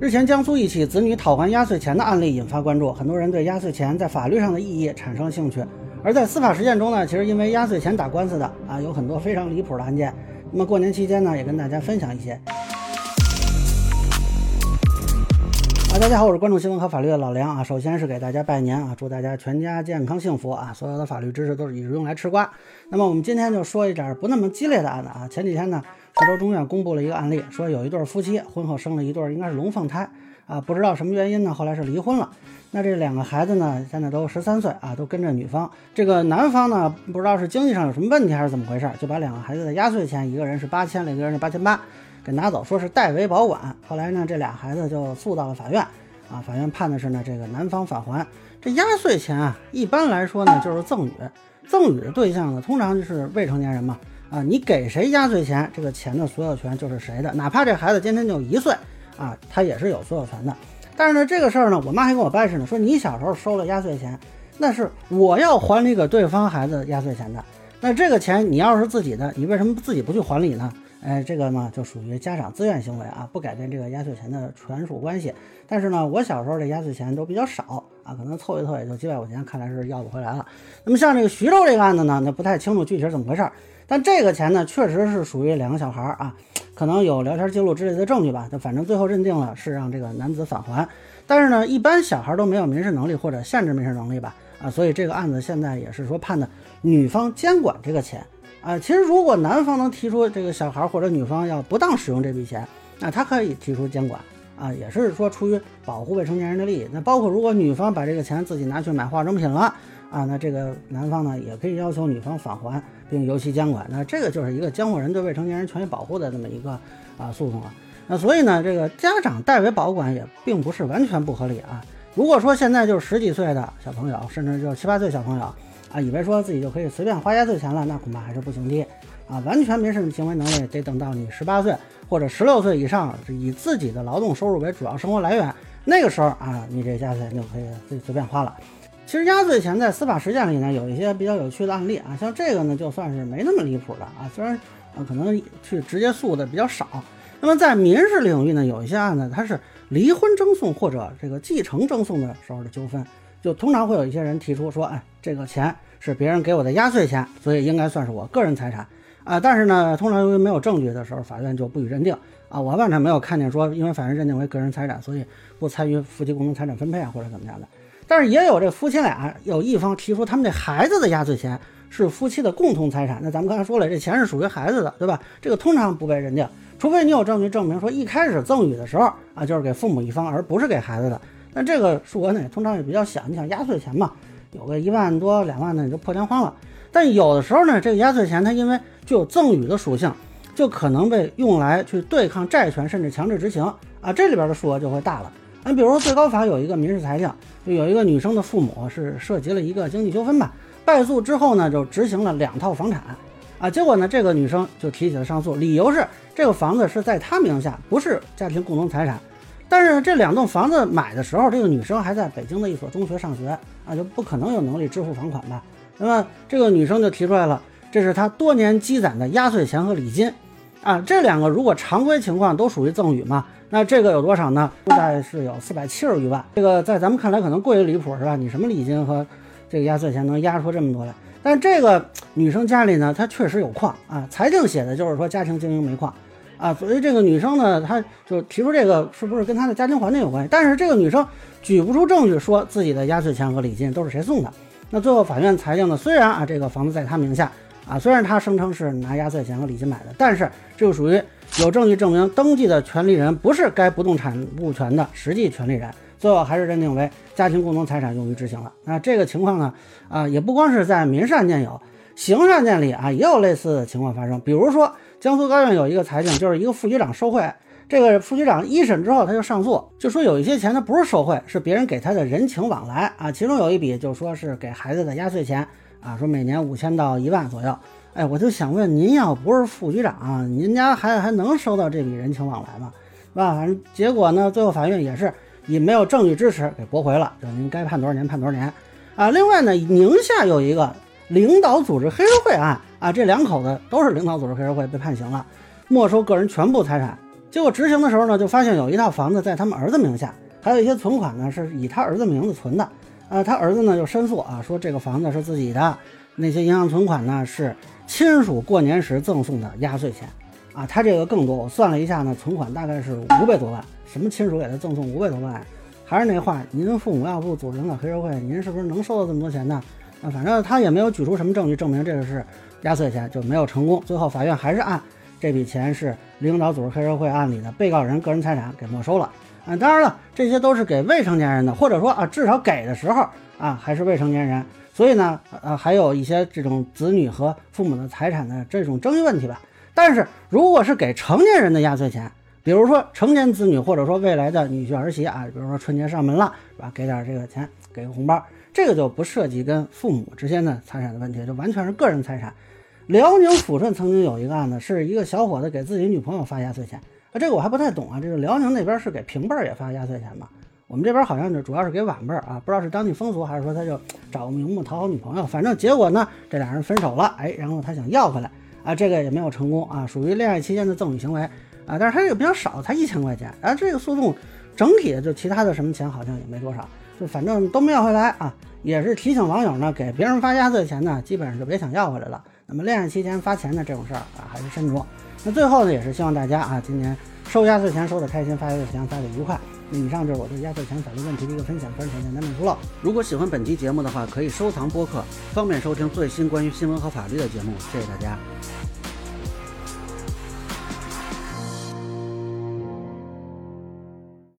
日前，江苏一起子女讨还压岁钱的案例引发关注，很多人对压岁钱在法律上的意义产生兴趣。而在司法实践中呢，其实因为压岁钱打官司的啊，有很多非常离谱的案件。那么过年期间呢，也跟大家分享一些。大家好，我是关注新闻和法律的老梁啊。首先是给大家拜年啊，祝大家全家健康幸福啊。所有的法律知识都是用来吃瓜。那么我们今天就说一点不那么激烈的案子啊。前几天呢。徐州中院公布了一个案例，说有一对夫妻婚后生了一对应该是龙凤胎啊，不知道什么原因呢，后来是离婚了。那这两个孩子呢，现在都十三岁啊，都跟着女方。这个男方呢，不知道是经济上有什么问题还是怎么回事，就把两个孩子的压岁钱，一个人是八千，另一个人是八千八，给拿走，说是代为保管。后来呢，这俩孩子就诉到了法院啊，法院判的是呢，这个男方返还这压岁钱啊，一般来说呢，就是赠与，赠与的对象呢，通常就是未成年人嘛。啊，你给谁压岁钱，这个钱的所有权就是谁的，哪怕这孩子今天就一岁啊，他也是有所有权的。但是呢，这个事儿呢，我妈还跟我掰扯呢，说你小时候收了压岁钱，那是我要还礼给对方孩子压岁钱的，那这个钱你要是自己的，你为什么自己不去还礼呢？哎，这个呢就属于家长自愿行为啊，不改变这个压岁钱的权属关系。但是呢，我小时候这压岁钱都比较少啊，可能凑一凑也就几百块钱，看来是要不回来了。那么像这个徐州这个案子呢，那不太清楚具体是怎么回事儿。但这个钱呢，确实是属于两个小孩儿啊，可能有聊天记录之类的证据吧。就反正最后认定了是让这个男子返还。但是呢，一般小孩都没有民事能力或者限制民事能力吧？啊，所以这个案子现在也是说判的女方监管这个钱啊。其实如果男方能提出这个小孩或者女方要不当使用这笔钱，那他可以提出监管啊，也是说出于保护未成年人的利益。那包括如果女方把这个钱自己拿去买化妆品了。啊，那这个男方呢也可以要求女方返还，并由其监管。那这个就是一个监护人对未成年人权益保护的这么一个啊诉讼了。那所以呢，这个家长代为保管也并不是完全不合理啊。如果说现在就是十几岁的小朋友，甚至就七八岁小朋友啊，以为说自己就可以随便花压岁钱了，那恐怕还是不行的啊。完全民事行为能力得等到你十八岁或者十六岁以上，以自己的劳动收入为主要生活来源，那个时候啊，你这压岁钱就可以自己随便花了。其实压岁钱在司法实践里呢，有一些比较有趣的案例啊，像这个呢，就算是没那么离谱的啊，虽然啊可能去直接诉的比较少。那么在民事领域呢，有一些案子它是离婚争讼或者这个继承争讼的时候的纠纷，就通常会有一些人提出说，哎，这个钱是别人给我的压岁钱，所以应该算是我个人财产啊。但是呢，通常由于没有证据的时候，法院就不予认定啊。我反正没有看见说，因为法院认定为个人财产，所以不参与夫妻共同财产分配啊，或者怎么样的。但是也有这夫妻俩有一方提出他们这孩子的压岁钱是夫妻的共同财产，那咱们刚才说了，这钱是属于孩子的，对吧？这个通常不被认定，除非你有证据证明说一开始赠与的时候啊就是给父母一方，而不是给孩子的。但这个数额呢通常也比较小，你想压岁钱嘛，有个一万多两万的你就破天荒了。但有的时候呢，这个压岁钱它因为具有赠与的属性，就可能被用来去对抗债权，甚至强制执行啊，这里边的数额就会大了。你比如，最高法有一个民事裁定，就有一个女生的父母是涉及了一个经济纠纷吧，败诉之后呢，就执行了两套房产，啊，结果呢，这个女生就提起了上诉，理由是这个房子是在她名下，不是家庭共同财产。但是这两栋房子买的时候，这个女生还在北京的一所中学上学，啊，就不可能有能力支付房款吧？那么这个女生就提出来了，这是她多年积攒的压岁钱和礼金，啊，这两个如果常规情况都属于赠与嘛？那这个有多少呢？大概是有四百七十余万。这个在咱们看来可能过于离谱，是吧？你什么礼金和这个压岁钱能压出这么多来？但这个女生家里呢，她确实有矿啊。财政写的就是说家庭经营煤矿啊，所以这个女生呢，她就提出这个是不是跟她的家庭环境有关系？但是这个女生举不出证据说自己的压岁钱和礼金都是谁送的。那最后法院裁定呢，虽然啊这个房子在她名下啊，虽然她声称是拿压岁钱和礼金买的，但是这就属于。有证据证明登记的权利人不是该不动产物权的实际权利人，最后还是认定为家庭共同财产用于执行了。那这个情况呢？啊，也不光是在民事案件有，刑事案件里啊也有类似的情况发生。比如说，江苏高院有一个裁定，就是一个副局长受贿，这个副局长一审之后他就上诉，就说有一些钱他不是受贿，是别人给他的人情往来啊，其中有一笔就说是给孩子的压岁钱啊，说每年五千到一万左右。哎，我就想问您，要不是副局长，您家孩子还能收到这笔人情往来吗？是吧？反正结果呢，最后法院也是以没有证据支持给驳回了，就您该判多少年判多少年啊。另外呢，宁夏有一个领导组织黑社会案啊，这两口子都是领导组织黑社会被判刑了，没收个人全部财产结果执行的时候呢，就发现有一套房子在他们儿子名下，还有一些存款呢是以他儿子名字存的。呃，他儿子呢就申诉啊，说这个房子是自己的，那些银行存款呢是亲属过年时赠送的压岁钱。啊，他这个更多，我算了一下呢，存款大概是五百多万。什么亲属给他赠送五百多万？还是那话，您父母要不组成个黑社会，您是不是能收到这么多钱呢？啊，反正他也没有举出什么证据证明这个是压岁钱，就没有成功。最后法院还是按这笔钱是领导组织黑社会案里的被告人个人财产给没收了。啊，当然了，这些都是给未成年人的，或者说啊，至少给的时候啊还是未成年人。所以呢，呃，还有一些这种子女和父母的财产的这种争议问题吧。但是如果是给成年人的压岁钱，比如说成年子女或者说未来的女婿儿媳啊，比如说春节上门了，是吧？给点这个钱，给个红包，这个就不涉及跟父母之间的财产的问题，就完全是个人财产。辽宁抚顺曾经有一个案子，是一个小伙子给自己女朋友发压岁钱，啊，这个我还不太懂啊。这个辽宁那边是给平辈儿也发压岁钱吗？我们这边好像是主要是给晚辈儿啊，不知道是当地风俗还是说他就找个名目讨好女朋友，反正结果呢，这俩人分手了，哎，然后他想要回来，啊，这个也没有成功啊，属于恋爱期间的赠与行为。啊，但是他这个比较少，才一千块钱，啊，这个诉讼整体的就其他的什么钱好像也没多少，就反正都没要回来啊。也是提醒网友呢，给别人发压岁钱呢，基本上就别想要回来了。那么恋爱期间发钱的这种事儿啊，还是慎重。那最后呢，也是希望大家啊，今年收压岁钱收的开心，发压岁钱发的愉快。那以上就是我对压岁钱法律问题的一个分享，个人浅见难免疏漏。如果喜欢本期节目的话，可以收藏播客，方便收听最新关于新闻和法律的节目。谢谢大家。